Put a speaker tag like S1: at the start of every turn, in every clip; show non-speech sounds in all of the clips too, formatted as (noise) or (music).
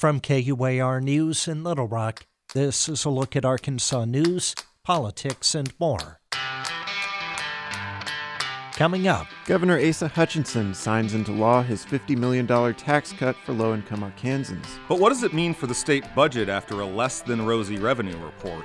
S1: From KUAR News in Little Rock, this is a look at Arkansas news, politics, and more. Coming up,
S2: Governor Asa Hutchinson signs into law his $50 million tax cut for low income Arkansans.
S3: But what does it mean for the state budget after a less than rosy revenue report?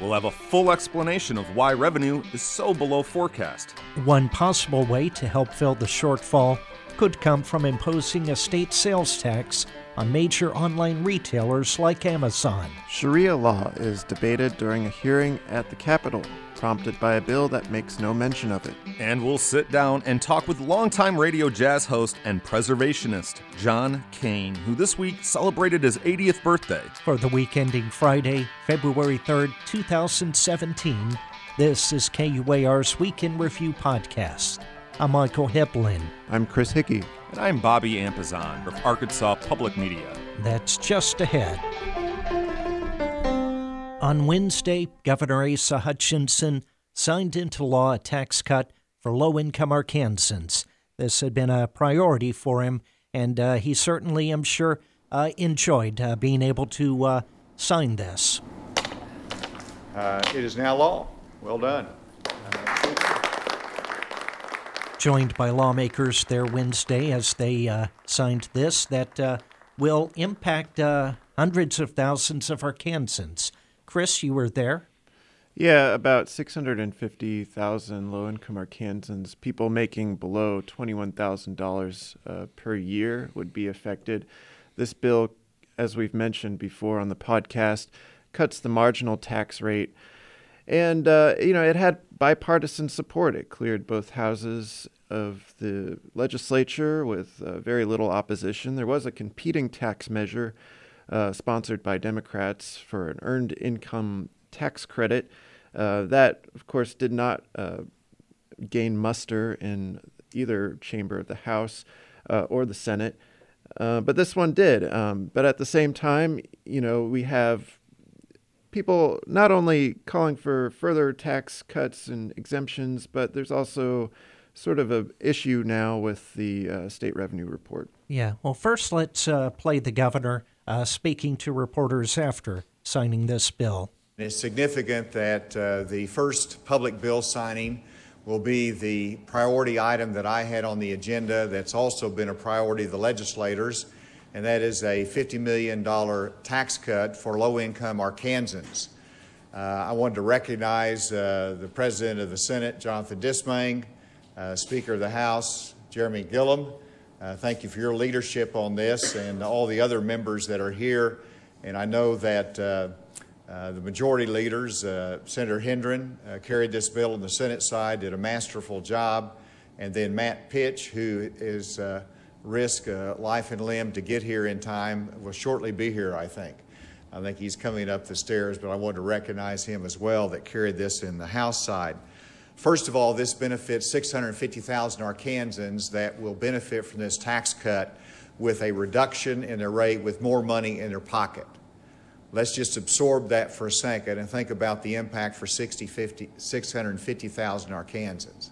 S3: We'll have a full explanation of why revenue is so below forecast.
S1: one possible way to help fill the shortfall could come from imposing a state sales tax on major online retailers like Amazon.
S2: Sharia law is debated during a hearing at the Capitol, prompted by a bill that makes no mention of it.
S3: And we'll sit down and talk with longtime radio jazz host and preservationist John Kane, who this week celebrated his 80th birthday.
S1: For the week ending Friday, February 3rd, 2017, this is KUAR's Week in Review podcast. I'm Michael Hibblen.
S2: I'm Chris Hickey.
S3: And I'm Bobby Ampezzan of Arkansas Public Media.
S1: That's just ahead. On Wednesday, Governor Asa Hutchinson signed into law a tax cut for low income Arkansans. This had been a priority for him, and uh, he certainly, I'm sure, uh, enjoyed uh, being able to uh, sign this.
S4: Uh, It is now law. Well done.
S1: Joined by lawmakers there Wednesday as they uh, signed this that uh, will impact uh, hundreds of thousands of Arkansans. Chris, you were there.
S2: Yeah, about 650,000 low income Arkansans, people making below $21,000 uh, per year, would be affected. This bill, as we've mentioned before on the podcast, cuts the marginal tax rate. And, uh, you know, it had bipartisan support. It cleared both houses of the legislature with uh, very little opposition. There was a competing tax measure uh, sponsored by Democrats for an earned income tax credit. Uh, that, of course, did not uh, gain muster in either chamber of the House uh, or the Senate. But this one did. Um, but at the same time, you know, we have people not only calling for further tax cuts and exemptions, but there's also sort of a issue now with the uh, state revenue report.
S1: Yeah. Well, first, let's uh, play the governor uh, speaking to reporters after signing this bill.
S4: It's significant that uh, the first public bill signing will be the priority item that I had on the agenda that's also been a priority of the legislators, and that is a $50 million tax cut for low-income Arkansans. Uh, I wanted to recognize uh, the President of the Senate, Jonathan Dismang, uh, Speaker of the House, Jeremy Gillam. Uh, thank you for your leadership on this and all the other members that are here. And I know that uh, uh, the majority leaders, Senator Hendren, carried this bill on the Senate side, did a masterful job. And then Matt Pitsch, who is risk uh, life and limb to get here in time, will shortly be here, I think. I think he's coming up the stairs, but I wanted to recognize him as well that carried this in the House side. First of all, this benefits 650,000 Arkansans that will benefit from this tax cut with a reduction in their rate with more money in their pocket. Let's just absorb that for a second and think about the impact for 60, 50, 650,000 Arkansans.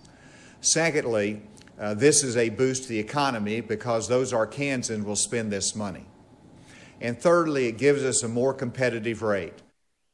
S4: Secondly, uh, this is a boost to the economy because those Arkansans will spend this money. And thirdly, it gives us a more competitive rate.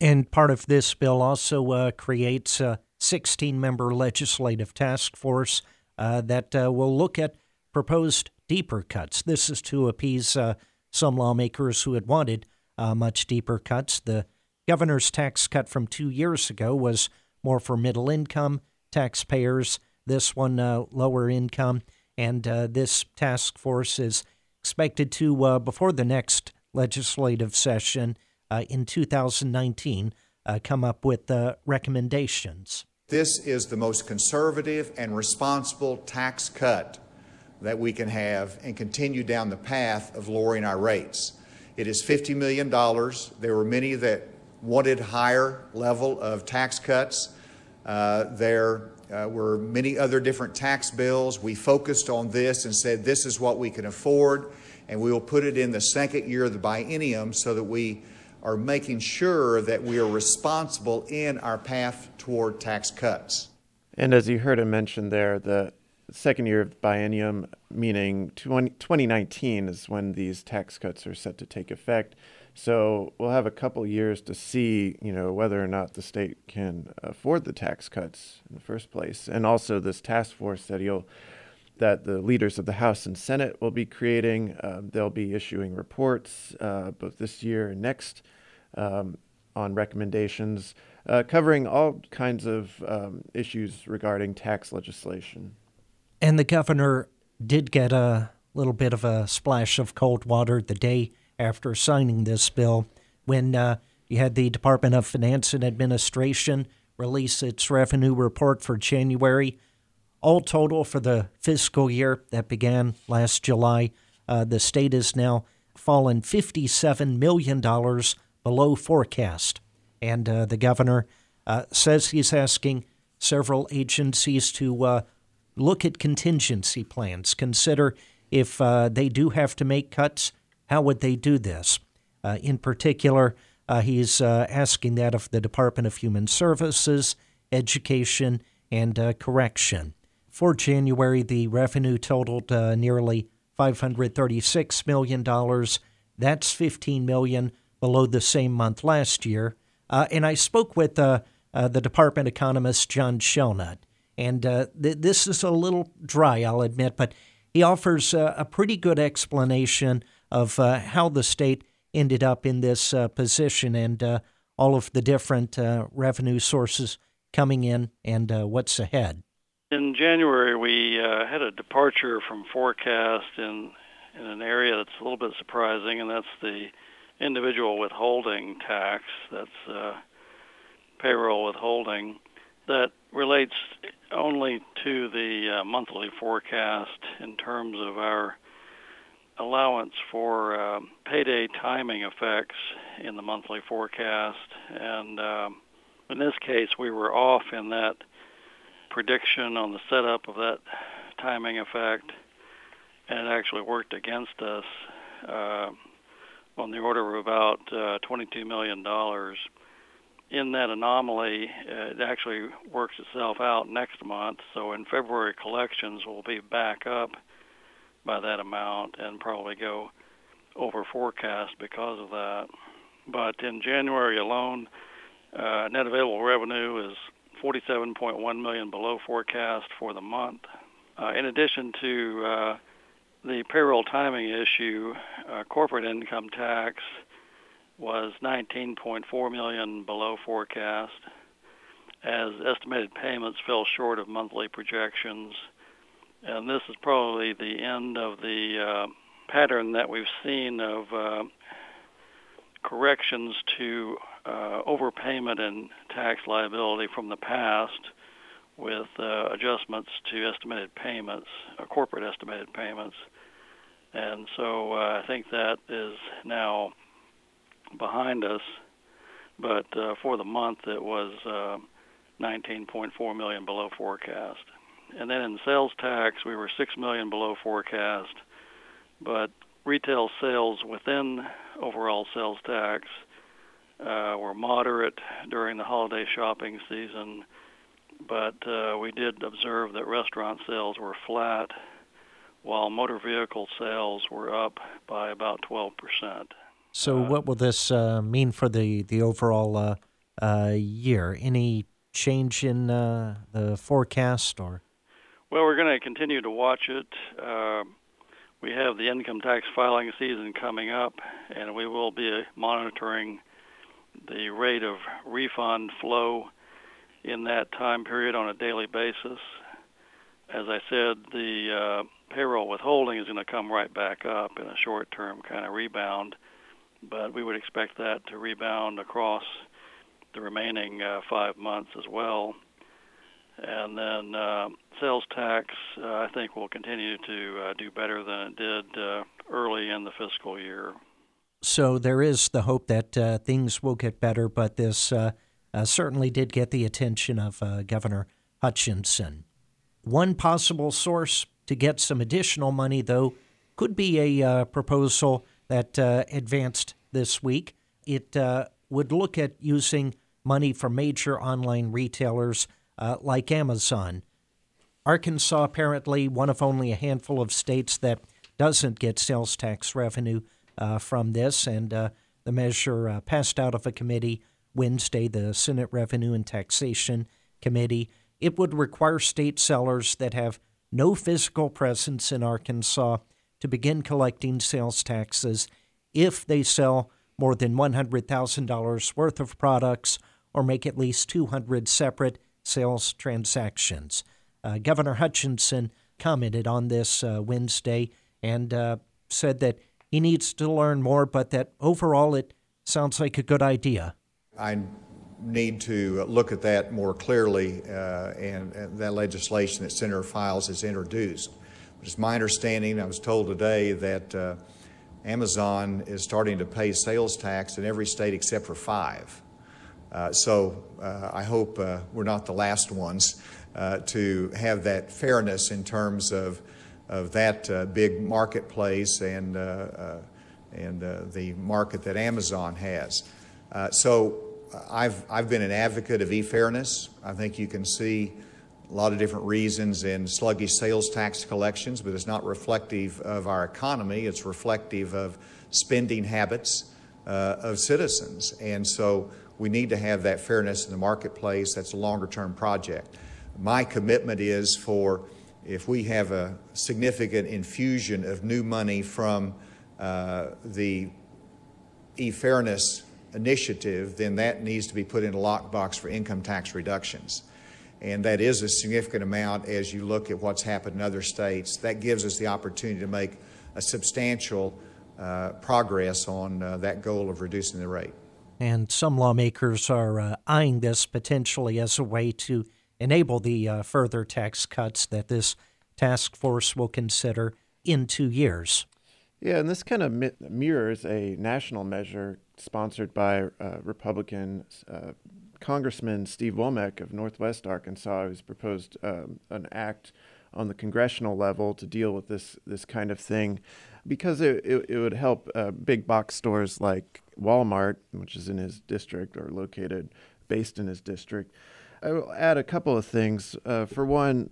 S1: And part of this bill also uh, creates a 16 member legislative task force uh, that uh, will look at proposed deeper cuts. This is to appease uh, some lawmakers who had wanted uh, much deeper cuts. The governor's tax cut from two years ago was more for middle income taxpayers, this one uh, lower income. And uh, this task force is expected to, uh, before the next legislative session in 2019, uh, come up with recommendations.
S4: This is the most conservative and responsible tax cut that we can have and continue down the path of lowering our rates. It is $50 million. There were many that wanted higher level of tax cuts. Uh, there uh, were many other different tax bills. We focused on this and said this is what we can afford, and we will put it in the second year of the biennium so that we are making sure that we are responsible in our path toward tax cuts.
S2: And as you heard him mention there, the second year of the biennium, meaning 20, 2019 is when these tax cuts are set to take effect. So we'll have a couple years to see, you know, whether or not the state can afford the tax cuts in the first place, and also this task force that he'll that the leaders of the House and Senate will be creating. Um, they'll be issuing reports uh, both this year and next um, on recommendations uh, covering all kinds of um, issues regarding tax legislation.
S1: And the governor did get a little bit of a splash of cold water the day after signing this bill when uh, you had the Department of Finance and Administration release its revenue report for January. All total for the fiscal year that began last July, uh, the state is now fallen $57 million below forecast. And uh, the governor uh, says he's asking several agencies to uh, look at contingency plans, consider if uh, they do have to make cuts, how would they do this? Uh, in particular, uh, he's asking that of the Department of Human Services, Education, and Correction. For January, the revenue totaled nearly $536 million. That's 15 million below the same month last year. Uh, and I spoke with uh, uh, the department economist, John Shelnutt. And uh, th- this is a little dry, I'll admit, but he offers a pretty good explanation of uh, how the state ended up in this uh, position and all of the different revenue sources coming in and what's ahead.
S5: In January, we had a departure from forecast in in an area that's a little bit surprising, and that's the individual withholding tax, that's uh, payroll withholding, that relates only to the uh, monthly forecast in terms of our allowance for uh, payday timing effects in the monthly forecast. And um, in this case, we were off in that prediction on the setup of that timing effect, and it actually worked against us. Uh, on the order of about uh, $22 million. In that anomaly, it actually works itself out next month. So in February collections, we'll be back up by that amount and probably go over forecast because of that. But in January alone, uh, net available revenue is 47.1 million below forecast for the month. Uh, in addition to uh, the payroll timing issue, uh, corporate income tax was 19.4 million below forecast, as estimated payments fell short of monthly projections. And this is probably the end of the uh, pattern that we've seen of uh, corrections to uh, overpayment and tax liability from the past with uh, adjustments to estimated payments, uh, corporate estimated payments. And so uh, I think that is now behind us. But uh, for the month, it was uh, 19.4 million below forecast. And then in sales tax, we were 6 million below forecast. But retail sales within overall sales tax uh, were moderate during the holiday shopping season. But uh, we did observe that restaurant sales were flat while motor vehicle sales were up by about 12%.
S1: So, uh, what will this uh, mean for the, the overall uh, uh year? Any change in uh, the forecast or?
S5: Well, we're going to continue to watch it. Uh, we have the income tax filing season coming up, and we will be monitoring the rate of refund flow in that time period on a daily basis. As I said, the payroll withholding is going to come right back up in a short term kind of rebound, but we would expect that to rebound across the remaining uh, five months as well. And then uh, sales tax, uh, I think, will continue to uh, do better than it did uh, early in the fiscal year.
S1: So there is the hope that uh, things will get better, but this certainly did get the attention of Governor Hutchinson. One possible source to get some additional money, though, could be a uh, proposal that uh, advanced this week. It uh, would look at using money from major online retailers uh, like Amazon. Arkansas, apparently, one of only a handful of states that doesn't get sales tax revenue uh, from this, and uh, the measure uh, passed out of a committee Wednesday, the Senate Revenue and Taxation Committee. It would require state sellers that have no physical presence in Arkansas to begin collecting sales taxes if they sell more than $100,000 worth of products or make at least 200 separate sales transactions. Uh, Governor Hutchinson commented on this uh, Wednesday and uh, said that he needs to learn more, but that overall it sounds like a good idea.
S4: I need to look at that more clearly, uh, and, and, that legislation that Senator Files has introduced. But It's my understanding, I was told today, that uh, Amazon is starting to pay sales tax in every state except for five. Uh, so uh, I hope uh, we're not the last ones uh, to have that fairness in terms of, of that big marketplace and, and the market that Amazon has. so I've, I've been an advocate of e-fairness. I think you can see a lot of different reasons in sluggish sales tax collections, but it's not reflective of our economy. It's reflective of spending habits uh, of citizens. And so we need to have that fairness in the marketplace. That's a longer term project. My commitment is for if we have a significant infusion of new money from uh, the e-fairness initiative, then that needs to be put in a lockbox for income tax reductions. And that is a significant amount as you look at what's happened in other states. That gives us the opportunity to make a substantial uh, progress on uh, that goal of reducing the rate.
S1: And some lawmakers are uh, eyeing this potentially as a way to enable the uh, further tax cuts that this task force will consider in two years.
S2: Yeah, and this kind of mi- mirrors a national measure sponsored by uh, Republican uh, Congressman Steve Womack of Northwest Arkansas, who's proposed um, an act on the congressional level to deal with this this kind of thing, because it it, it would help uh, big box stores like Walmart, which is in his district or located based in his district. I will add a couple of things. Uh, for one,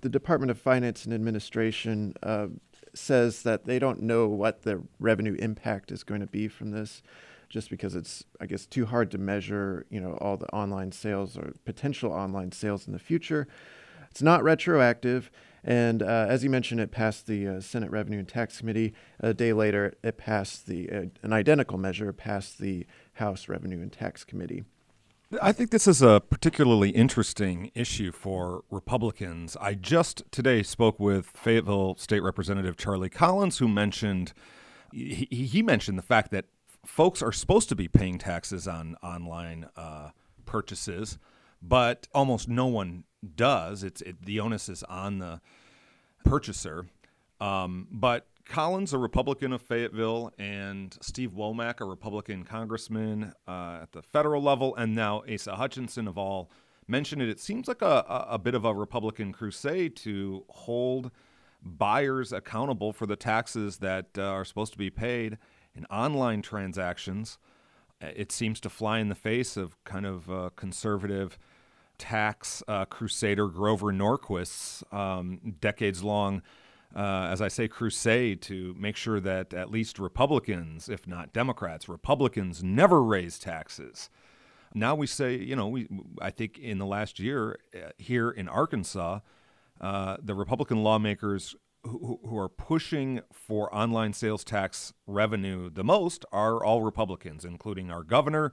S2: the Department of Finance and Administration uh, says that they don't know what the revenue impact is going to be from this just because it's I guess too hard to measure, you know, all the online sales or potential online sales in the future. It's not retroactive, and uh, as you mentioned, it passed the uh, Senate Revenue and Tax Committee. A day later, it passed the uh, an identical measure passed the House Revenue and Tax Committee.
S3: I think this is a particularly interesting issue for Republicans. I just today spoke with Fayetteville State Representative Charlie Collins, who mentioned he, he mentioned the fact that folks are supposed to be paying taxes on online uh, purchases, but almost no one does. It's it, the onus is on the purchaser. Um, but Collins, a Republican of Fayetteville, and Steve Womack, a Republican congressman uh, at the federal level, and now Asa Hutchinson of all mentioned it. It seems like a, a, a bit of a Republican crusade to hold buyers accountable for the taxes that uh, are supposed to be paid in online transactions. Uh, it seems to fly in the face of kind of uh, conservative tax uh, crusader Grover Norquist's um, decades long, uh, as I say, crusade to make sure that at least Republicans, if not Democrats, Republicans never raise taxes. Now we say, you know, we I think in the last year uh, here in Arkansas, uh, the Republican lawmakers who, who are pushing for online sales tax revenue the most are all Republicans, including our governor,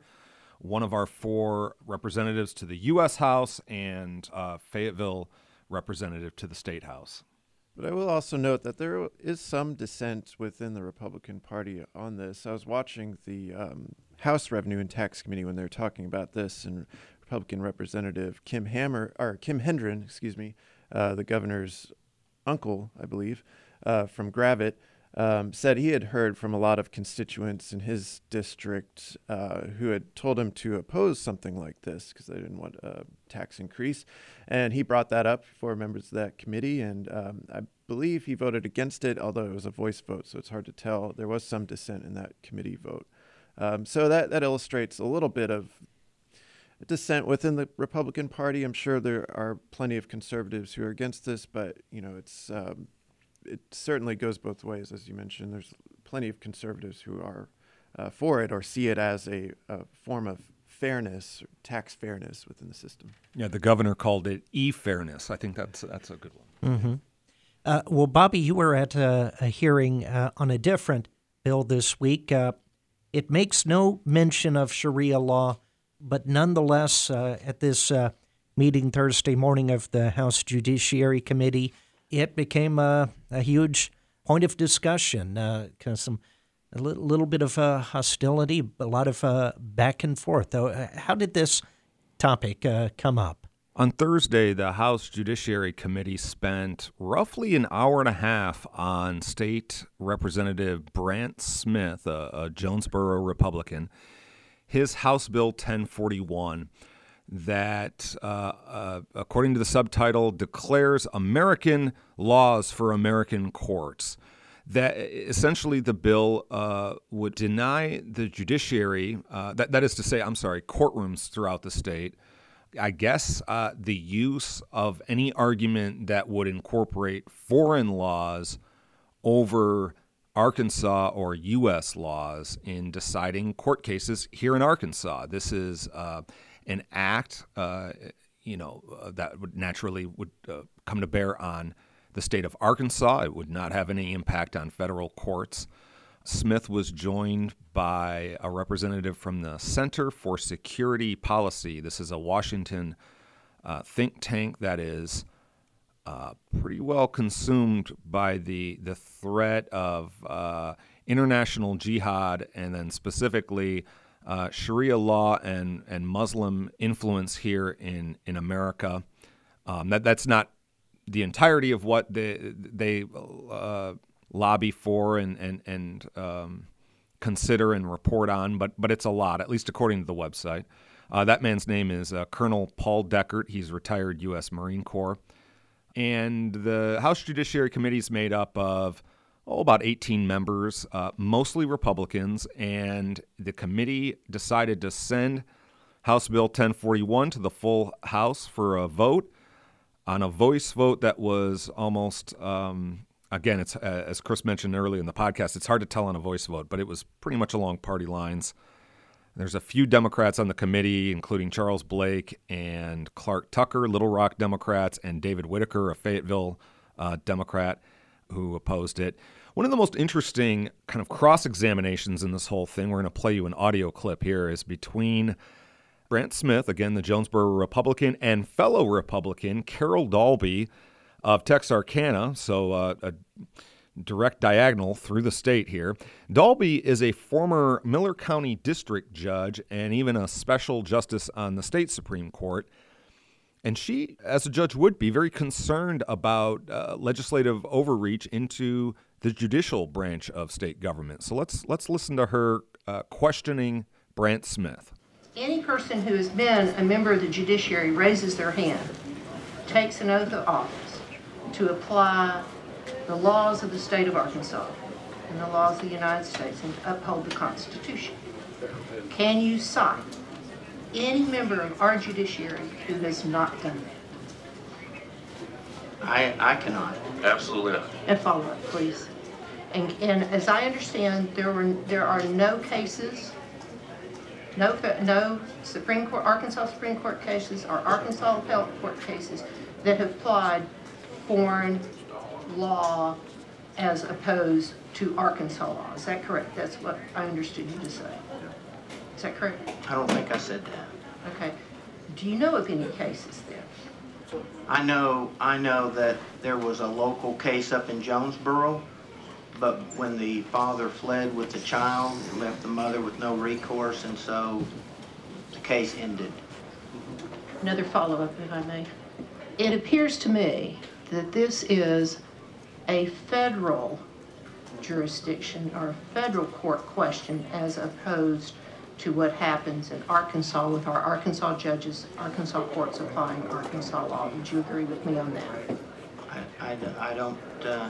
S3: one of our four representatives to the U.S. House, and uh, Fayetteville representative to the State House.
S2: But I will also note that there is some dissent within the Republican Party on this. I was watching the um, House Revenue and Tax Committee when they were talking about this, and Republican Representative Kim Hammer or Kim Hendren, excuse me, uh, the governor's uncle, I believe, uh, from Gravette, um, said he had heard from a lot of constituents in his district uh, who had told him to oppose something like this because they didn't want a tax increase. And he brought that up for members of that committee, and um, I believe he voted against it, although it was a voice vote, so it's hard to tell. There was some dissent in that committee vote. Um, so that, that illustrates a little bit of dissent within the Republican Party. I'm sure there are plenty of conservatives who are against this, but you know, it's um, it certainly goes both ways, as you mentioned. There's plenty of conservatives who are uh, for it or see it as a, a form of fairness, tax fairness within the system.
S3: Yeah, the governor called it e-fairness. I think that's that's a good one.
S1: Mm-hmm. Uh, well, Bobby, you were at a, a hearing uh, on a different bill this week. Uh, it makes no mention of Sharia law, but nonetheless, uh, at this uh, meeting Thursday morning of the House Judiciary Committee, it became a, a huge point of discussion. Uh, some a little, little bit of uh, hostility, a lot of uh, back and forth. Uh, how did this topic uh, come up?
S3: On Thursday, the House Judiciary Committee spent roughly an hour and a half on State Representative Brandt Smith, a, a Jonesboro Republican, his House Bill 1041 that, uh, uh, according to the subtitle, declares American laws for American courts that essentially the bill uh, would deny the judiciary, uh, that, that is to say, I'm sorry, courtrooms throughout the state, I guess, uh, the use of any argument that would incorporate foreign laws over Arkansas or U.S. laws in deciding court cases here in Arkansas. This is uh, an act, uh, you know, uh, that would naturally would come to bear on the state of Arkansas. It would not have any impact on federal courts. Smith was joined by a representative from the Center for Security Policy. This is a Washington uh, think tank that is uh, pretty well consumed by the the threat of uh, international jihad and then specifically uh, Sharia law and and Muslim influence here in in America. Um, that that's not the entirety of what they they uh, lobby for and and and um, consider and report on, but but it's a lot, at least according to the website. Uh, that man's name is uh, Colonel Paul Deckert. He's retired U.S. Marine Corps, and the House Judiciary Committee is made up of oh, about 18 members, uh, mostly Republicans, and the committee decided to send House Bill 1041 to the full House for a vote on a voice vote that was almost um, again it's uh, as chris mentioned earlier in the podcast it's hard to tell on a voice vote but it was pretty much along party lines. There's a few democrats on the committee including charles blake and clark tucker little rock democrats and david whitaker a fayetteville uh, democrat who opposed it one of the most interesting kind of cross examinations in this whole thing we're going to play you an audio clip here is between Brandt Smith, again, the Jonesboro Republican, and fellow Republican Carol Dalby of Texarkana, so uh, a direct diagonal through the state here. Dalby is a former Miller County District Judge and even a special justice on the state Supreme Court. And she, as a judge, would be very concerned about uh, legislative overreach into the judicial branch of state government. So let's let's listen to her uh, questioning Brandt Smith
S6: any person who has been a member of the judiciary raises their hand, takes an oath of office to apply the laws of the state of Arkansas and the laws of the United States and uphold the Constitution. Can you cite any member of our judiciary who has not done
S7: that? I, I cannot.
S8: Absolutely not.
S6: And follow up, please. And, and as I understand, there were there are no cases no, no Supreme Court, Arkansas Supreme Court cases or Arkansas Appellate Court cases that have applied foreign law as opposed to Arkansas law. Is that correct? That's what I understood you to say. Is that correct?
S7: I don't think I said that.
S6: Okay. Do you know of any cases there?
S7: I know, I know that there was a local case up in Jonesboro but when the father fled with the child, it left the mother with no recourse, and so the case ended.
S6: Another follow-up, if I may. It appears to me that this is a federal jurisdiction or a federal court question as opposed to what happens in Arkansas with our Arkansas judges, Arkansas courts applying Arkansas law. Would you agree with me on that?
S7: I, I, I don't, uh,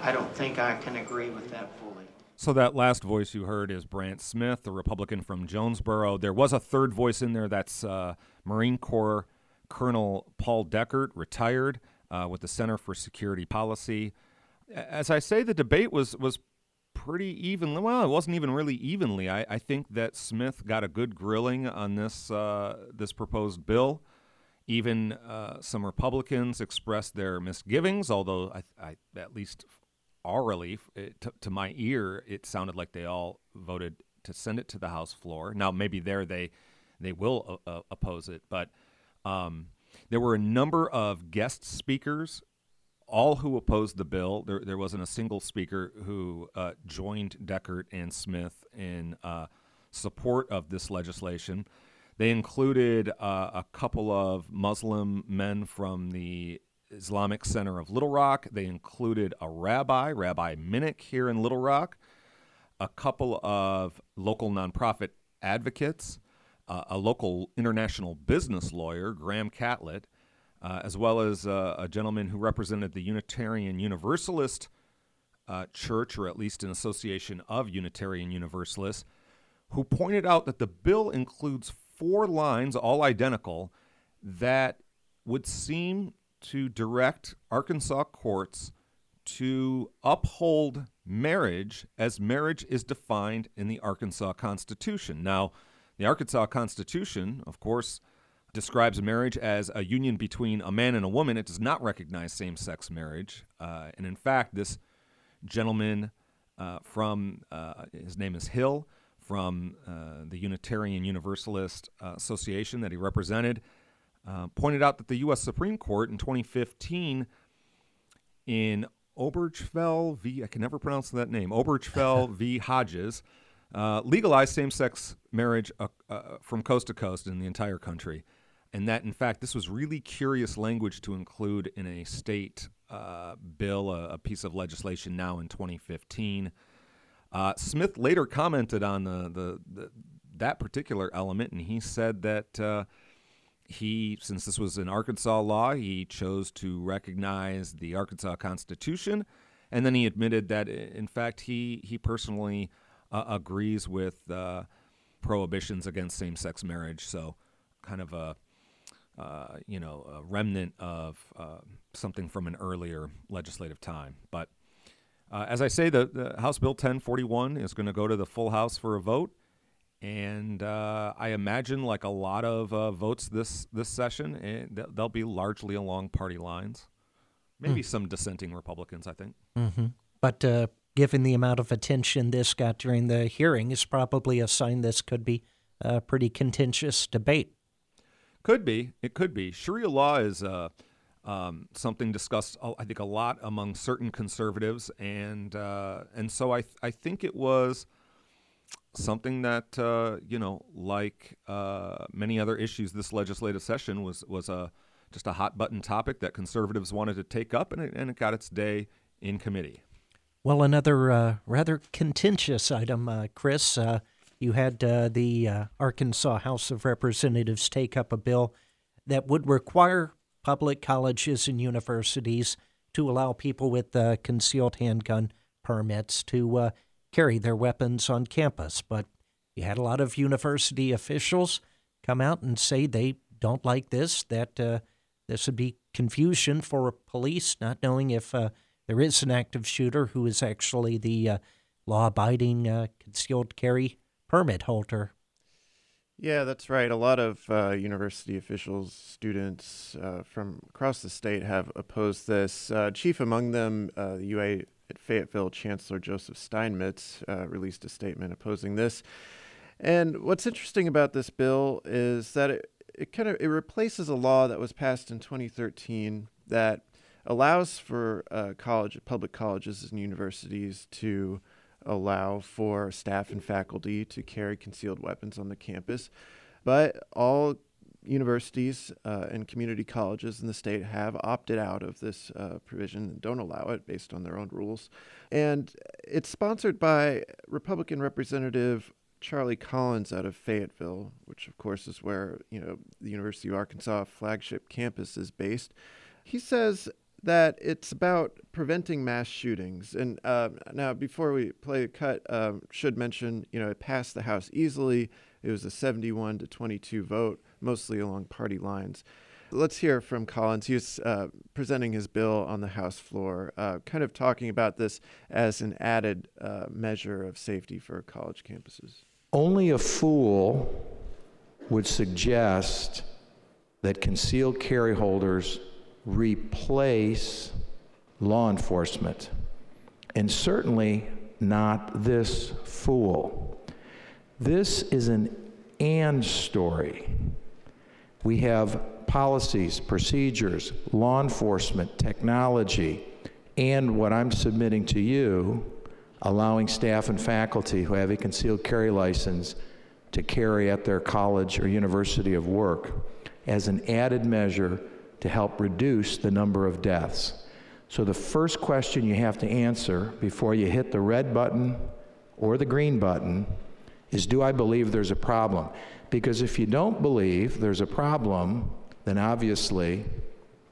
S7: I don't think I can agree with that fully.
S3: So that last voice you heard is Brandt Smith, the Republican from Jonesboro. There was a third voice in there. That's uh, Marine Corps Colonel Paul Deckert, retired uh, with the Center for Security Policy. As I say, the debate was was pretty evenly. Well, it wasn't even really evenly. I, I think that Smith got a good grilling on this uh, this proposed bill. Even uh, some Republicans expressed their misgivings, although I, I at least orally, it, to, to, my ear, it sounded like they all voted to send it to the House floor. Now, maybe there they they will uh, uh, oppose it, but um, there were a number of guest speakers, all who opposed the bill. There, there wasn't a single speaker who uh, joined Deckert and Smith in uh, support of this legislation. They included uh, a couple of Muslim men from the Islamic Center of Little Rock. They included a rabbi, Rabbi Minnick, here in Little Rock, a couple of local nonprofit advocates, uh, a local international business lawyer, Graham Catlett, uh, as well as uh, a gentleman who represented the Unitarian Universalist uh, Church, or at least an association of Unitarian Universalists, who pointed out that the bill includes four lines, all identical, that would seem to direct Arkansas courts to uphold marriage as marriage is defined in the Arkansas Constitution. Now, the Arkansas Constitution, of course, describes marriage as a union between a man and a woman. It does not recognize same sex marriage. Uh, and in fact, this gentleman uh, from, uh, his name is Hill, from uh, the Unitarian Universalist uh, Association that he represented, uh, pointed out that the U.S. Supreme Court in 2015 in Obergefell v. I can never pronounce that name. Obergefell (laughs) v. Hodges uh, legalized same-sex marriage uh, uh, from coast to coast in the entire country, and that in fact this was really curious language to include in a state uh, bill, a, a, piece of legislation now in 2015. Uh, Smith later commented on the, the, the, that particular element, and he said that he, since this was an Arkansas law, he chose to recognize the Arkansas Constitution, and then he admitted that, in fact, he he personally uh, agrees with uh, prohibitions against same-sex marriage. So, kind of a uh, you know a remnant of uh, something from an earlier legislative time, but. Uh, as I say, the, the House Bill 1041 is going to go to the full House for a vote and uh, I imagine, like a lot of uh, votes this this session, eh, they'll be largely along party lines. Maybe mm. some dissenting Republicans, I think.
S1: Mm-hmm. But uh, given the amount of attention this got during the hearing, is probably a sign this could be a pretty contentious debate.
S3: Could be. It could be. Sharia law is uh, um, something discussed, uh, I think, a lot among certain conservatives, and uh, and so I th- I think it was something that uh, you know, like uh, many other issues this legislative session, was was a just a hot button topic that conservatives wanted to take up, and it, and it got its day in committee.
S1: Well, another uh, rather contentious item, Chris. Uh, you had uh, the Arkansas House of Representatives take up a bill that would require public colleges and universities to allow people with concealed handgun permits to carry their weapons on campus. But you had a lot of university officials come out and say they don't like this, that uh, this would be confusion for police, not knowing if uh, there is an active shooter who is actually the uh, law abiding uh, concealed carry permit holder.
S2: Yeah, that's right. A lot of uh, university officials, students uh, from across the state have opposed this. chief among them, the UA at Fayetteville, Chancellor Joseph Steinmetz uh, released a statement opposing this. And what's interesting about this bill is that it, it kind of it replaces a law that was passed in 2013 that allows for uh, college public colleges and universities to allow for staff and faculty to carry concealed weapons on the campus, but all universities uh, and community colleges in the state have opted out of this uh, provision and don't allow it based on their own rules. And it's sponsored by Republican Representative Charlie Collins out of Fayetteville, which of course is where you know the University of Arkansas flagship campus is based. He says that it's about preventing mass shootings. And uh, now, before we play a cut, um, should mention, you know, it passed the House easily. It was a 71 to 22 vote, mostly along party lines. Let's hear from Collins. He was uh, presenting his bill on the House floor, uh, kind of talking about this as an added uh, measure of safety for college campuses.
S8: Only a fool would suggest that concealed carry holders replace law enforcement, and certainly not this fool. This is an and story. We have policies, procedures, law enforcement, technology, and what I'm submitting to you, allowing staff and faculty who have a concealed carry license to carry at their college or university of work as an added measure to help reduce the number of deaths. So, the first question you have to answer before you hit the red button or the green button is Do I believe there's a problem? Because if you don't believe there's a problem, then obviously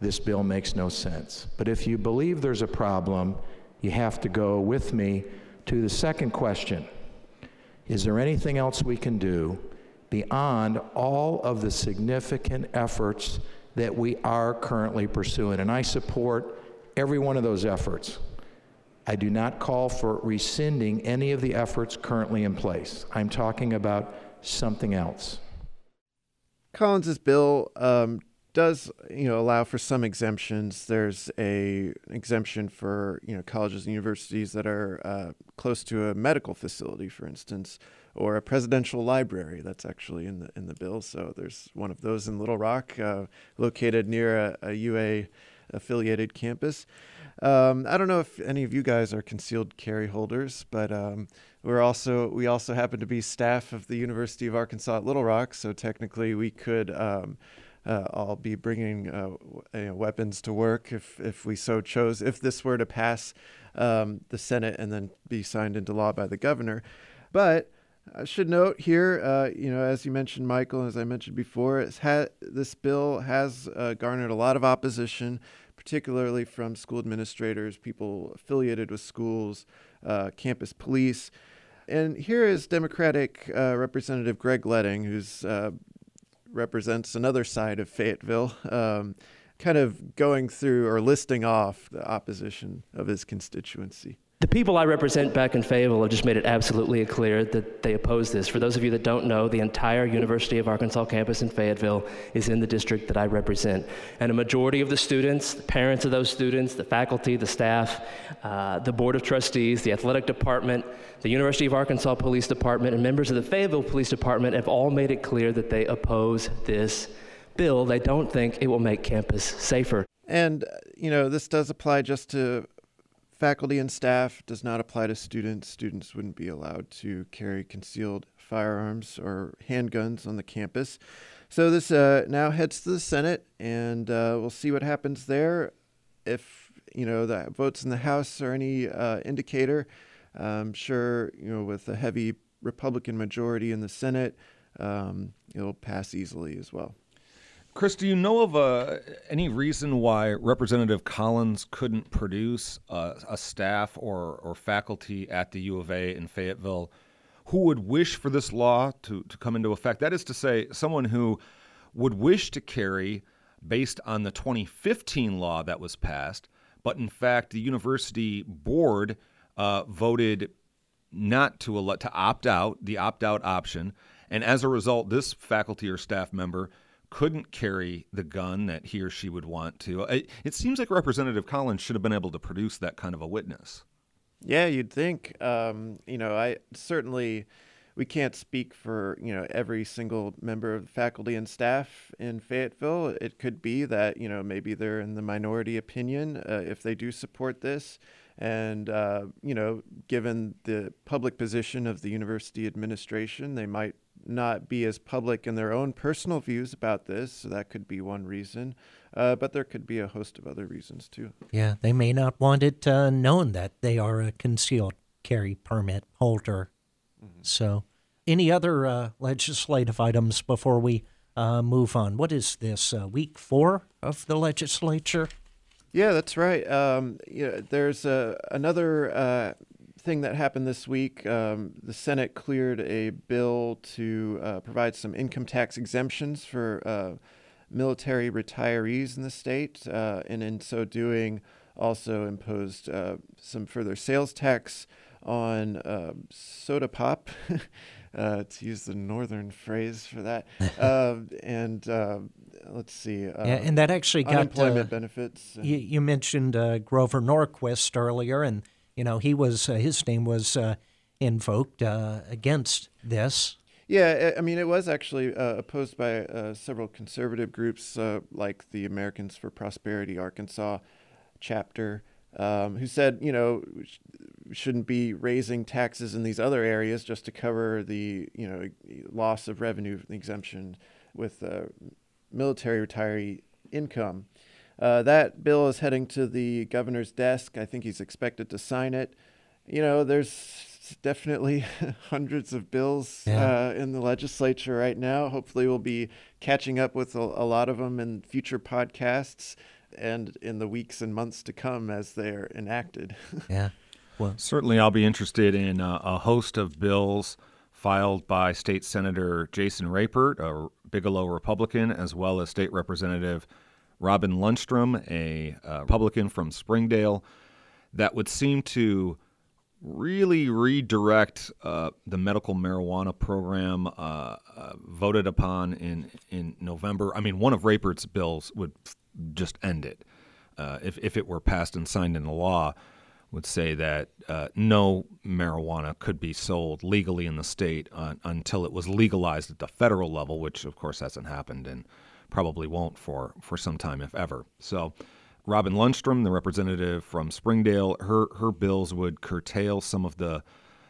S8: this bill makes no sense. But if you believe there's a problem, you have to go with me to the second question Is there anything else we can do beyond all of the significant efforts that we are currently pursuing? And I support every one of those efforts. I do not call for rescinding any of the efforts currently in place. I'm talking about something else.
S2: Collins's bill um, does, you know, allow for some exemptions. There's a exemption for you know colleges and universities that are uh, close to a medical facility, for instance, or a presidential library. That's actually in the in the bill. So there's one of those in Little Rock, uh, located near a, a UA affiliated campus. Um, I don't know if any of you guys are concealed carry holders, but um, we're also we also happen to be staff of the University of Arkansas at Little Rock, so technically we could um, uh, all be bringing uh, know, weapons to work if if we so chose. If this were to pass um, the Senate and then be signed into law by the governor, but I should note here, uh, you know, as you mentioned, Michael, as I mentioned before, ha- this bill has uh, garnered a lot of opposition particularly from school administrators, people affiliated with schools, uh, campus police. And here is Democratic uh, Representative Greg Leding, who uh, represents another side of Fayetteville, um, kind of going through or listing off the opposition of his constituency.
S9: The people I represent back in Fayetteville have just made it absolutely clear that they oppose this. For those of you that don't know, the entire University of Arkansas campus in Fayetteville is in the district that I represent. And a majority of the students, the parents of those students, the faculty, the staff, uh, the Board of Trustees, the athletic department, the University of Arkansas Police Department, and members of the Fayetteville Police Department have all made it clear that they oppose this bill. They don't think it will make campus safer.
S2: And, you know, this does apply just to faculty and staff does not apply to students. Students wouldn't be allowed to carry concealed firearms or handguns on the campus. So this uh, now heads to the Senate, and uh, we'll see what happens there. If you know the votes in the House are any uh, indicator, I'm sure you know with a heavy Republican majority in the Senate, um, it'll pass easily as well.
S3: Chris, do you know of uh, any reason why Representative Collins couldn't produce a, a staff or, or faculty at the U of A in Fayetteville who would wish for this law to, to come into effect? That is to say, someone who would wish to carry based on the 2015 law that was passed, but in fact, the university board uh, voted not to, to opt out, the opt out option. And as a result, this faculty or staff member couldn't carry the gun that he or she would want to. It, it, seems like Representative Collins should have been able to produce that kind of a witness.
S2: Yeah, you'd think. Um, you know, I certainly we can't speak for you know every single member of the faculty and staff in Fayetteville. It could be that you know maybe they're in the minority opinion uh, if they do support this, and uh, you know given the public position of the university administration, they might not be as public in their own personal views about this. So that could be one reason. Uh, but there could be a host of other reasons too.
S1: Yeah, they may not want it uh, known that they are a concealed carry permit holder. Mm-hmm. So, any other uh, legislative items before we uh, move on? What is this, uh, week four of the legislature?
S2: Yeah, that's right. Um, you know, there's uh, another uh, thing that happened this week. Um, the Senate cleared a bill to uh, provide some income tax exemptions for uh, military retirees in the state, uh, and in so doing, also imposed uh, some further sales tax on soda pop. (laughs) Uh, to use the northern phrase for that. uh, (laughs) and uh, let's see.
S1: yeah, and that actually got
S2: unemployment benefits.
S1: You, you mentioned Grover Norquist earlier, and you know he was his name was invoked against this.
S2: Yeah, I mean, it was actually uh, opposed by uh, several conservative groups, uh, like the Americans for Prosperity Arkansas chapter, um, who said, you know, shouldn't be raising taxes in these other areas just to cover the you know loss of revenue exemption with uh, military retiree income. Uh, that bill is heading to the governor's desk. I think he's expected to sign it. You know, there's definitely (laughs) hundreds of bills yeah. uh, in the legislature right now. Hopefully, we'll be catching up with a, a lot of them in future podcasts and in the weeks and months to come as they're enacted. (laughs)
S1: yeah.
S3: Well, certainly, I'll be interested in uh, a host of bills filed by State Senator Jason Rapert, a Bigelow Republican, as well as State Representative Robin Lundstrom, a uh, Republican from Springdale, that would seem to really redirect uh, the medical marijuana program uh, uh, voted upon in in November. I mean, one of Rapert's bills would just end it uh, if if it were passed and signed into law would say that uh, no marijuana could be sold legally in the state until it was legalized at the federal level, which of course hasn't happened and probably won't for, for some time, if ever. So, Robin Lundstrom, the representative from Springdale, her her bills would curtail some of the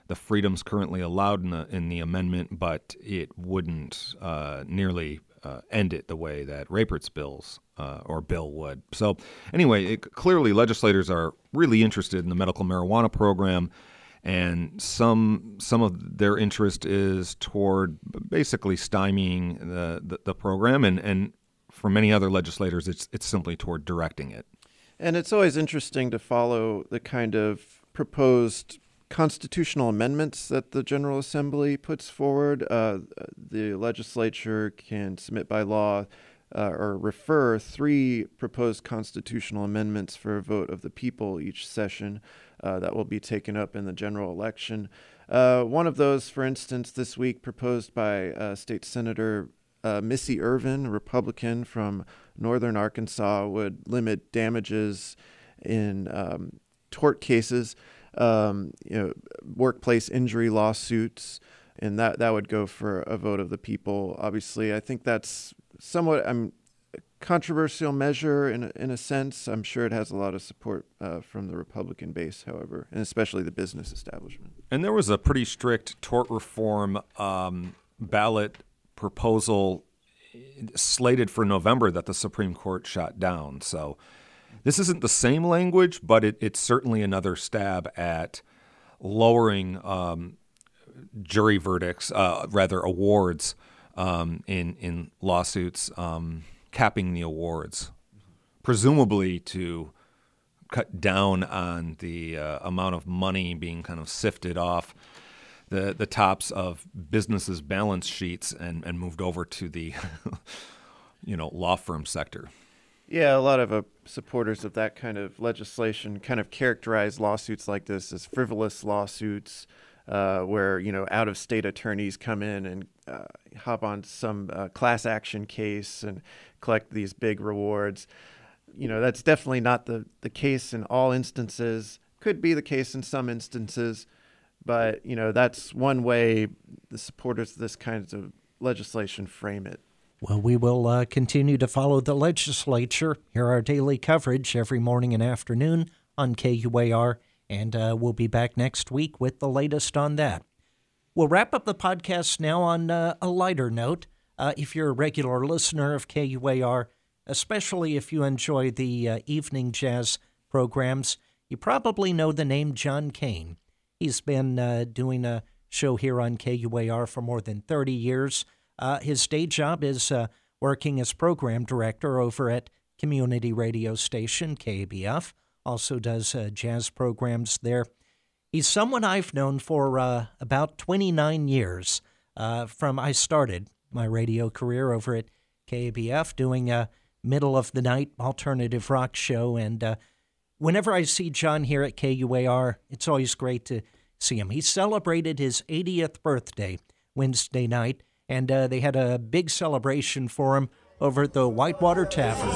S3: the freedoms currently allowed in the in the amendment, but it wouldn't uh, nearly uh, end it the way that Rapert's bills uh, or bill would. So, anyway, it, clearly legislators are really interested in the medical marijuana program, and some some of their interest is toward basically stymieing the, the, the program, and, and for many other legislators, it's it's simply toward directing it.
S2: And it's always interesting to follow the kind of proposed constitutional amendments that the General Assembly puts forward. Uh, the legislature can submit by law uh, or refer three proposed constitutional amendments for a vote of the people each session uh, that will be taken up in the general election. Uh, one of those, for instance, this week proposed by uh, State Senator uh, Missy Irvin, a Republican from northern Arkansas, would limit damages in um, tort cases um, you know, workplace injury lawsuits, and that that would go for a vote of the people. Obviously, I think that's somewhat I'm controversial measure in in a sense. I'm sure it has a lot of support uh, from the Republican base, however, and especially the business establishment.
S3: And there was a pretty strict tort reform um, ballot proposal slated for November that the Supreme Court shot down. So this isn't the same language, but it, it's certainly another stab at lowering um, jury verdicts, uh, rather awards um, in in lawsuits, um, capping the awards, presumably to cut down on the uh, amount of money being kind of sifted off the the tops of businesses' balance sheets and and moved over to the (laughs) you know law firm sector.
S2: Yeah, a lot of uh, supporters of that kind of legislation kind of characterize lawsuits like this as frivolous lawsuits, uh, where you know out-of-state attorneys come in and uh, hop on some uh, class action case and collect these big rewards. You know, that's definitely not the the case in all instances. Could be the case in some instances, but you know that's one way the supporters of this kind of legislation frame it.
S1: Well, we will uh, continue to follow the legislature. Hear our daily coverage every morning and afternoon on KUAR, and uh, we'll be back next week with the latest on that. We'll wrap up the podcast now on uh, a lighter note. Uh, if you're a regular listener of KUAR, especially if you enjoy the uh, evening jazz programs, you probably know the name John Kane. He's been uh, doing a show here on KUAR for more than 30 years. Uh, his day job is uh, working as program director over at community radio station, KBF, also does jazz programs there. He's someone I've known for uh, about 29 years. Uh, from I started my radio career over at KABF doing a middle of the night alternative rock show. And uh, whenever I see John here at KUAR, it's always great to see him. He celebrated his 80th birthday Wednesday night, and uh, they had a big celebration for him over at the Whitewater Tavern.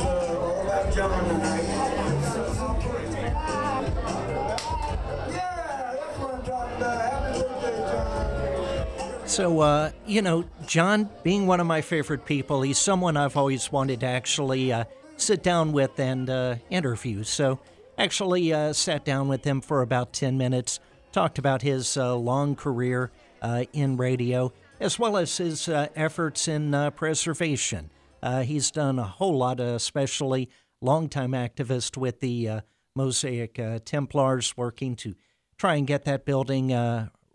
S1: So, uh, you know, John, being one of my favorite people, he's someone I've always wanted to actually uh, sit down with and uh, interview. So, actually, uh, sat down with him for about 10 minutes, talked about his uh, long career uh, in radio, as well as his efforts in preservation. he's done a whole lot, especially longtime activist with the Mosaic Templars, working to try and get that building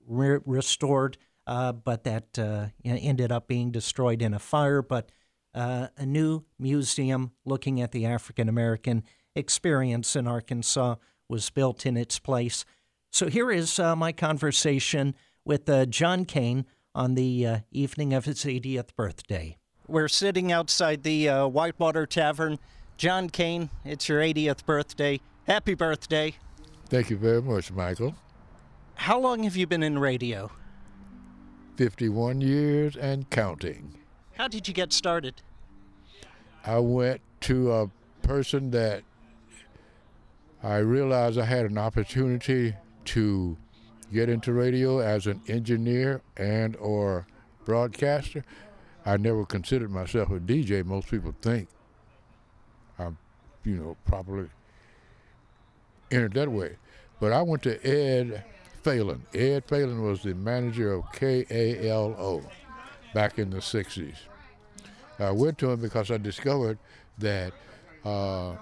S1: re- restored uh, but that uh, ended up being destroyed in a fire. But uh, a new museum looking at the African American experience in Arkansas was built in its place. So here is uh, my conversation with uh, John Kane on the uh, evening of his 80th birthday. We're sitting outside the Whitewater Tavern. John Kane, it's your 80th birthday. Happy birthday.
S10: Thank you very much, Michael.
S1: How long have you been in radio?
S10: 51 years and counting.
S1: How did you get started?
S10: I went to a person that I realized I had an opportunity to get into radio as an engineer and or broadcaster. I never considered myself a DJ. Most people think I'm, you know, properly entered that way. But I went to Ed Phelan. Ed Phelan was the manager of KALO back in the 60s. I went to him because I discovered that uh,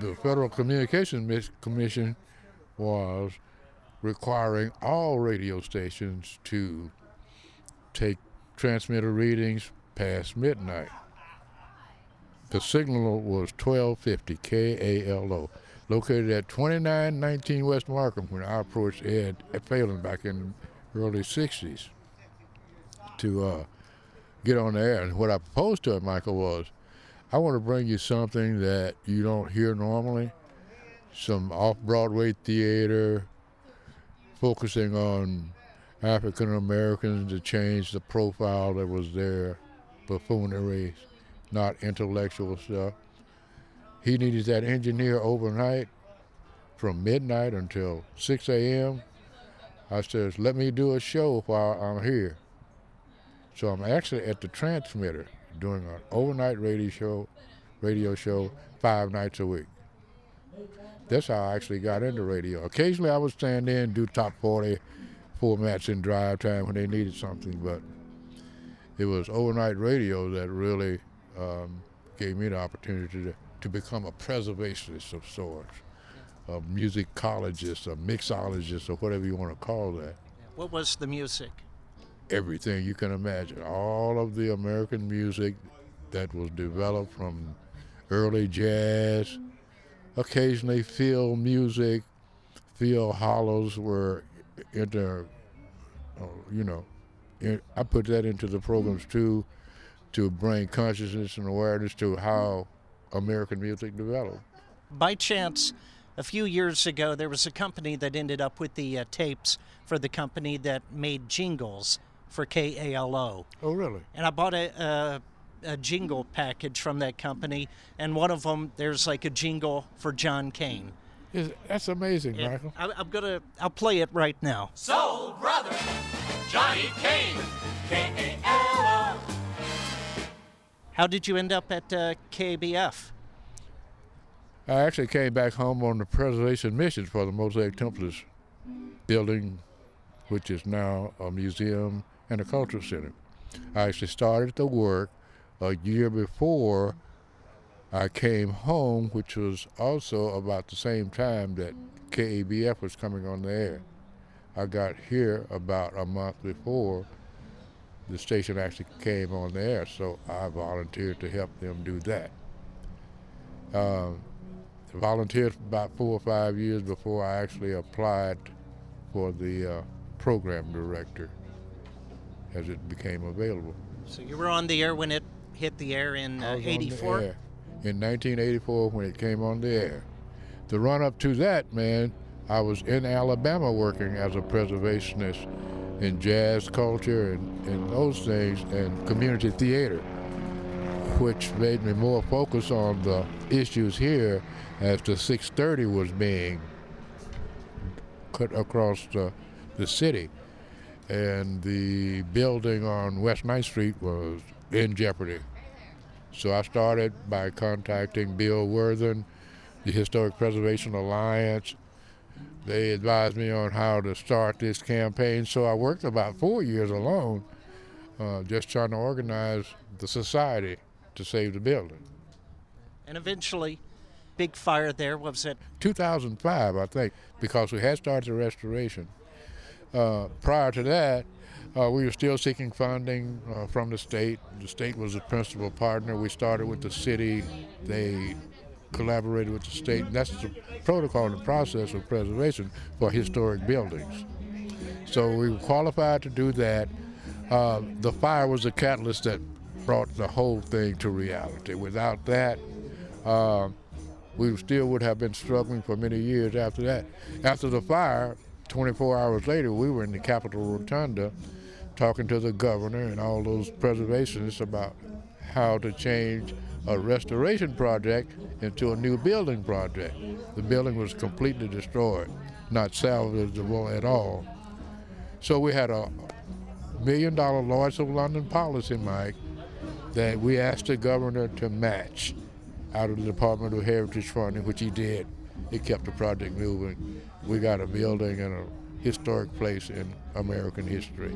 S10: the Federal Communications Commission was requiring all radio stations to take transmitter readings past midnight. The signal was 1250 KALO located at 2919 West Markham when I approached Ed Phelan back in the early 60s to uh, get on the air. And what I proposed to him, Michael, was I want to bring you something that you don't hear normally, some off-Broadway theater, focusing on African Americans to change the profile that was there, buffoonery, not intellectual stuff. He needed that engineer overnight from midnight until 6 a.m. I says, let me do a show while I'm here. So I'm actually at the transmitter doing an overnight radio show, radio show five nights a week. That's how I actually got into radio. Occasionally I would stand in do top 40 formats in drive time when they needed something, but it was overnight radio that really um, gave me the opportunity to to become a preservationist of sorts, a musicologist, a mixologist, or whatever you want to call that.
S1: What was the music?
S10: Everything you can imagine. All of the American music that was developed from early jazz, occasionally field music, field hollers were into, uh, you know, I put that into the programs too, to bring consciousness and awareness to how American music developed.
S1: By chance, a few years ago, there was a company that ended up with the uh, tapes for the company that made jingles for KALO.
S10: Oh, really?
S1: And I bought a, a, a jingle package from that company, and one of them, there's like a jingle for John Kane.
S10: Is, that's amazing, and Michael.
S1: I, am gonna, I'll play it right now.
S11: Soul Brother, Johnny Kane, K-A-L-O.
S1: How did you end up at uh, KABF?
S10: I actually came back home on the preservation missions for the Mosaic Templars building, which is now a museum and a cultural center. I actually started the work a year before I came home, which was also about the same time that KABF was coming on the air. I got here about a month before the station actually came on the air, so I volunteered to help them do that. Uh, volunteered for about four or five years before I actually applied for the uh, program director as it became available.
S1: So you were on the air when it hit the air in uh,
S10: was on the
S1: 84?
S10: air In 1984, when it came on the air. The run up to that, man, I was in Alabama working as a preservationist in jazz culture and, and those things and community theater, which made me more focused on the issues here as the 630 was being cut across the, the city. And the building on West 9th Street was in jeopardy. So I started by contacting Bill Worthen, the Historic Preservation Alliance. They advised me on how to start this campaign. So I worked about four years alone, uh, just trying to organize the society to save the building.
S1: And eventually, big fire there. Was it?
S10: 2005, I think, because we had started the restoration. Uh, prior to that, uh, we were still seeking funding uh, from the state. The state was the principal partner. We started with the city. They collaborated with the state. And That's the protocol and process of preservation for historic buildings. So we were qualified to do that. Uh, the fire was the catalyst that brought the whole thing to reality. Without that, uh, we still would have been struggling for many years after that. After the fire, 24 hours later, we were in the Capitol Rotunda talking to the governor and all those preservationists about how to change a restoration project into a new building project. The building was completely destroyed, not salvageable at all. So we had a million dollar Lloyds of London policy, Mike, that we asked the governor to match out of the Department of Heritage funding, which he did. It kept the project moving. We got a building and a historic place in American history.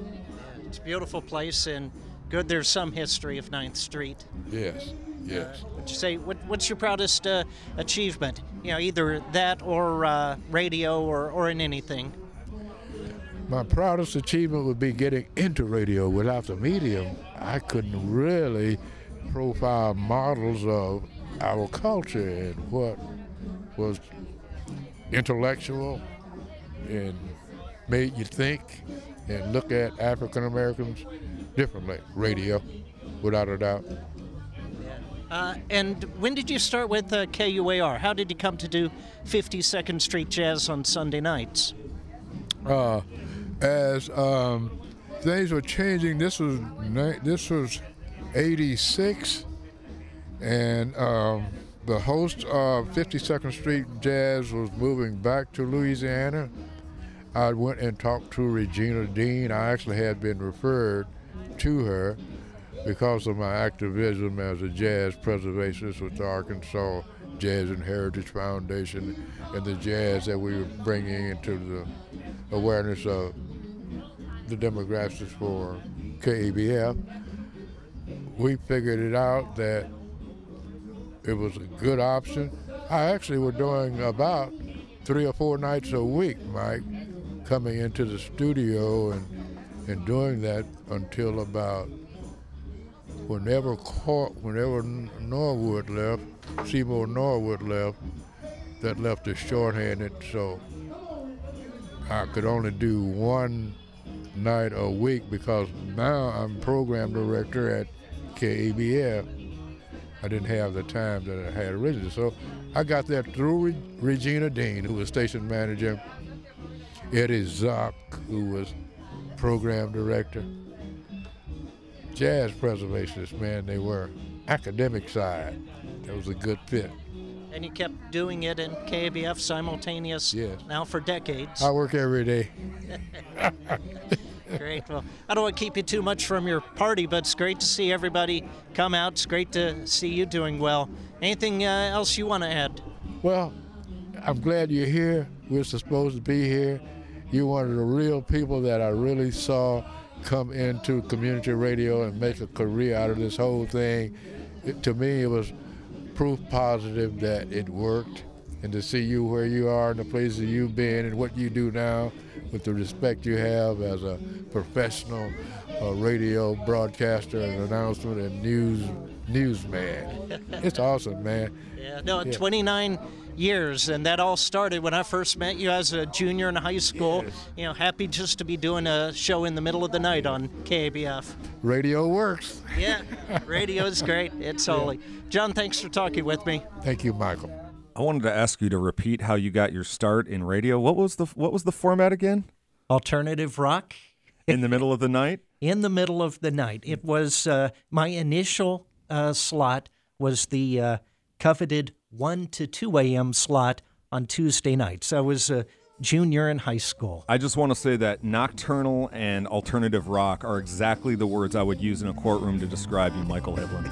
S1: It's a beautiful place and good there's some history of 9th Street.
S10: Yes, yes.
S1: Uh, would you say, what, what's your proudest uh, achievement? You know, either that or uh, radio or, or in anything.
S10: My proudest achievement would be getting into radio. Without the medium, I couldn't really profile models of our culture and what was intellectual and made you think and look at African Americans differently. Radio, without a doubt.
S1: Uh, and when did you start with uh, KUAR? How did you come to do 52nd Street Jazz on Sunday nights?
S10: Uh, as um, things were changing, this was this was '86, and um, the host of 52nd Street Jazz was moving back to Louisiana. I went and talked to Regina Dean. I actually had been referred to her because of my activism as a jazz preservationist with the Arkansas Jazz and Heritage Foundation and the jazz that we were bringing into the awareness of the demographics for KABF. We figured it out that it was a good option. I actually were doing about three or four nights a week, Mike, coming into the studio and, and doing that until about whenever Cor- whenever Norwood left, Seymour Norwood left, that left us shorthanded, so I could only do one night a week because now I'm program director at KABF. I didn't have the time that I had originally, so I got that through Re- Regina Dean, who was station manager, Eddie Zock, who was program director, jazz preservationists, man, they were. Academic side, that was a good fit.
S1: And you kept doing it in KABF simultaneous
S10: Yes.
S1: now for decades.
S10: I work every day. (laughs)
S1: Great. Well, I don't want to keep you too much from your party, but it's great to see everybody come out. It's great to see you doing well. Anything uh, else you want to add?
S10: Well, I'm glad you're here. We're supposed to be here. You're one of the real people that I really saw come into community radio and make a career out of this whole thing. It, to me, it was proof positive that it worked. And to see you where you are and the places you've been and what you do now with the respect you have as a professional a radio broadcaster and announcement and news newsman. (laughs) it's awesome, man.
S1: Yeah, no,
S10: Yeah.
S1: 29 years, and that all started when I first met you as a junior in high school.
S10: Yes.
S1: You know, happy just to be doing a show in the middle of the night on KABF.
S10: Radio works.
S1: Yeah, radio is great. It's holy. John, thanks for talking with me.
S10: Thank you, Michael.
S3: I wanted to ask you to repeat how you got your start in radio. What was the what was the format again?
S1: Alternative rock
S3: In the middle of the night? (laughs)
S1: in the middle of the night. It was uh, my initial uh, slot was the uh, coveted 1 to 2 a.m. slot on Tuesday nights. I was a junior in high school.
S3: I just want to say that nocturnal and alternative rock are exactly the words I would use in a courtroom to describe you, Michael Hibblen.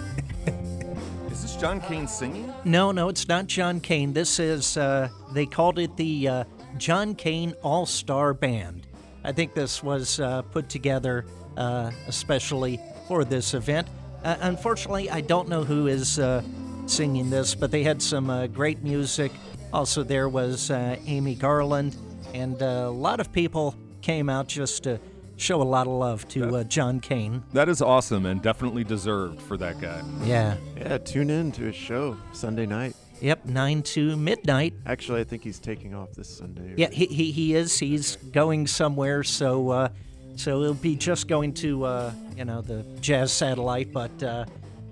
S3: (laughs) Is this John Kane singing?
S1: No, no, it's not John Kane. This is, uh, they called it the uh, John Kane All Star Band. I think this was uh, put together uh, especially for this event. Uh, unfortunately, I don't know who is uh, singing this, but they had some uh, great music. Also, there was uh, Amy Garland, and uh, a lot of people came out just to show a lot of love to uh, John Kane.
S3: That is awesome and definitely deserved for that guy.
S1: Yeah.
S2: Yeah, tune in to his show Sunday night.
S1: Yep, 9 to midnight.
S2: Actually, I think he's taking off this Sunday.
S1: Yeah, he, he, he is. He's going somewhere, so uh, so he'll be just going to uh, you know the jazz satellite. But uh,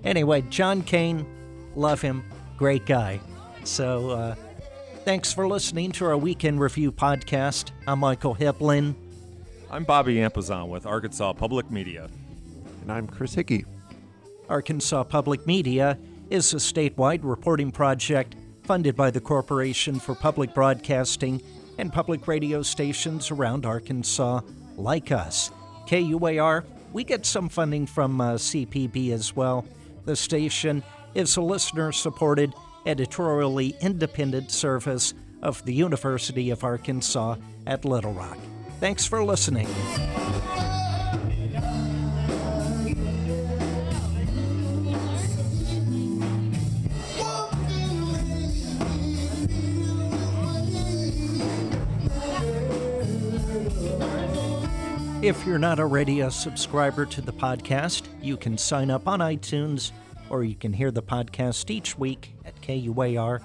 S1: anyway, John Kane, love him, great guy. So uh, thanks for listening to our weekend review podcast. I'm Michael Hibblen.
S3: I'm Bobby Ampezzan with Arkansas Public Media.
S2: And I'm Chris Hickey.
S1: Arkansas Public Media is a statewide reporting project funded by the Corporation for Public Broadcasting and public radio stations around Arkansas like us. KUAR, we get some funding from uh, CPB as well. The station is a listener supported, editorially independent service of the University of Arkansas at Little Rock. Thanks for listening. If you're not already a subscriber to the podcast, you can sign up on iTunes or you can hear the podcast each week at kuar.org.